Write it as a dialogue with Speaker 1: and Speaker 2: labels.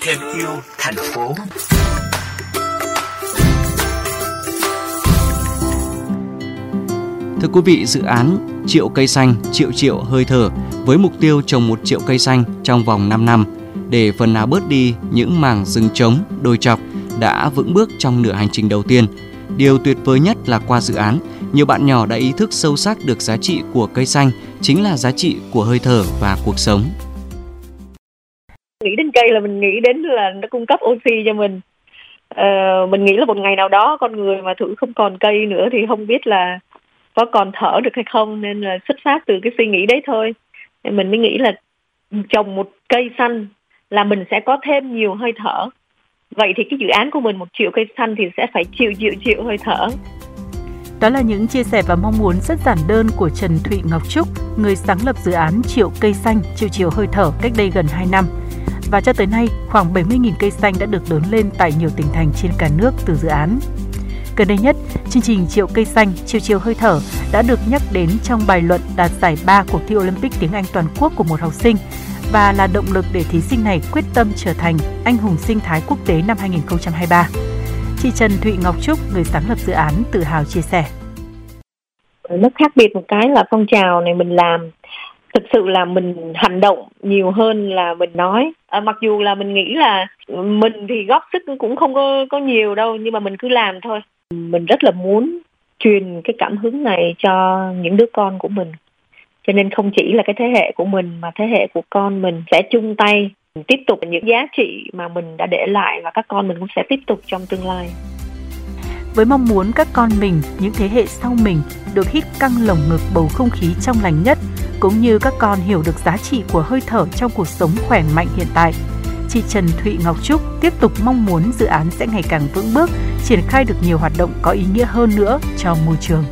Speaker 1: thêm yêu thành phố
Speaker 2: Thưa quý vị, dự án Triệu cây xanh, triệu triệu hơi thở với mục tiêu trồng một triệu cây xanh trong vòng 5 năm để phần nào bớt đi những mảng rừng trống, đồi chọc đã vững bước trong nửa hành trình đầu tiên. Điều tuyệt vời nhất là qua dự án, nhiều bạn nhỏ đã ý thức sâu sắc được giá trị của cây xanh chính là giá trị của hơi thở và cuộc sống.
Speaker 3: Nghĩ đến cây là mình nghĩ đến là nó cung cấp oxy cho mình. Ờ, mình nghĩ là một ngày nào đó con người mà thử không còn cây nữa thì không biết là có còn thở được hay không nên là xuất phát từ cái suy nghĩ đấy thôi nên mình mới nghĩ là trồng một cây xanh là mình sẽ có thêm nhiều hơi thở vậy thì cái dự án của mình một triệu cây xanh thì sẽ phải chịu chịu chịu hơi thở
Speaker 4: đó là những chia sẻ và mong muốn rất giản đơn của Trần Thụy Ngọc Trúc, người sáng lập dự án Triệu Cây Xanh, Triệu Chiều Hơi Thở cách đây gần 2 năm. Và cho tới nay, khoảng 70.000 cây xanh đã được lớn lên tại nhiều tỉnh thành trên cả nước từ dự án. Gần đây nhất, chương trình Triệu cây xanh, chiều chiều hơi thở đã được nhắc đến trong bài luận đạt giải 3 cuộc thi Olympic tiếng Anh toàn quốc của một học sinh và là động lực để thí sinh này quyết tâm trở thành anh hùng sinh thái quốc tế năm 2023. Chị Trần Thụy Ngọc Trúc, người sáng lập dự án, tự hào chia sẻ.
Speaker 3: Nó khác biệt một cái là phong trào này mình làm thực sự là mình hành động nhiều hơn là mình nói à, mặc dù là mình nghĩ là mình thì góp sức cũng không có có nhiều đâu nhưng mà mình cứ làm thôi mình rất là muốn truyền cái cảm hứng này cho những đứa con của mình cho nên không chỉ là cái thế hệ của mình mà thế hệ của con mình sẽ chung tay tiếp tục những giá trị mà mình đã để lại và các con mình cũng sẽ tiếp tục trong tương lai
Speaker 4: với mong muốn các con mình, những thế hệ sau mình được hít căng lồng ngực bầu không khí trong lành nhất, cũng như các con hiểu được giá trị của hơi thở trong cuộc sống khỏe mạnh hiện tại chị Trần Thụy Ngọc Trúc tiếp tục mong muốn dự án sẽ ngày càng vững bước, triển khai được nhiều hoạt động có ý nghĩa hơn nữa cho môi trường.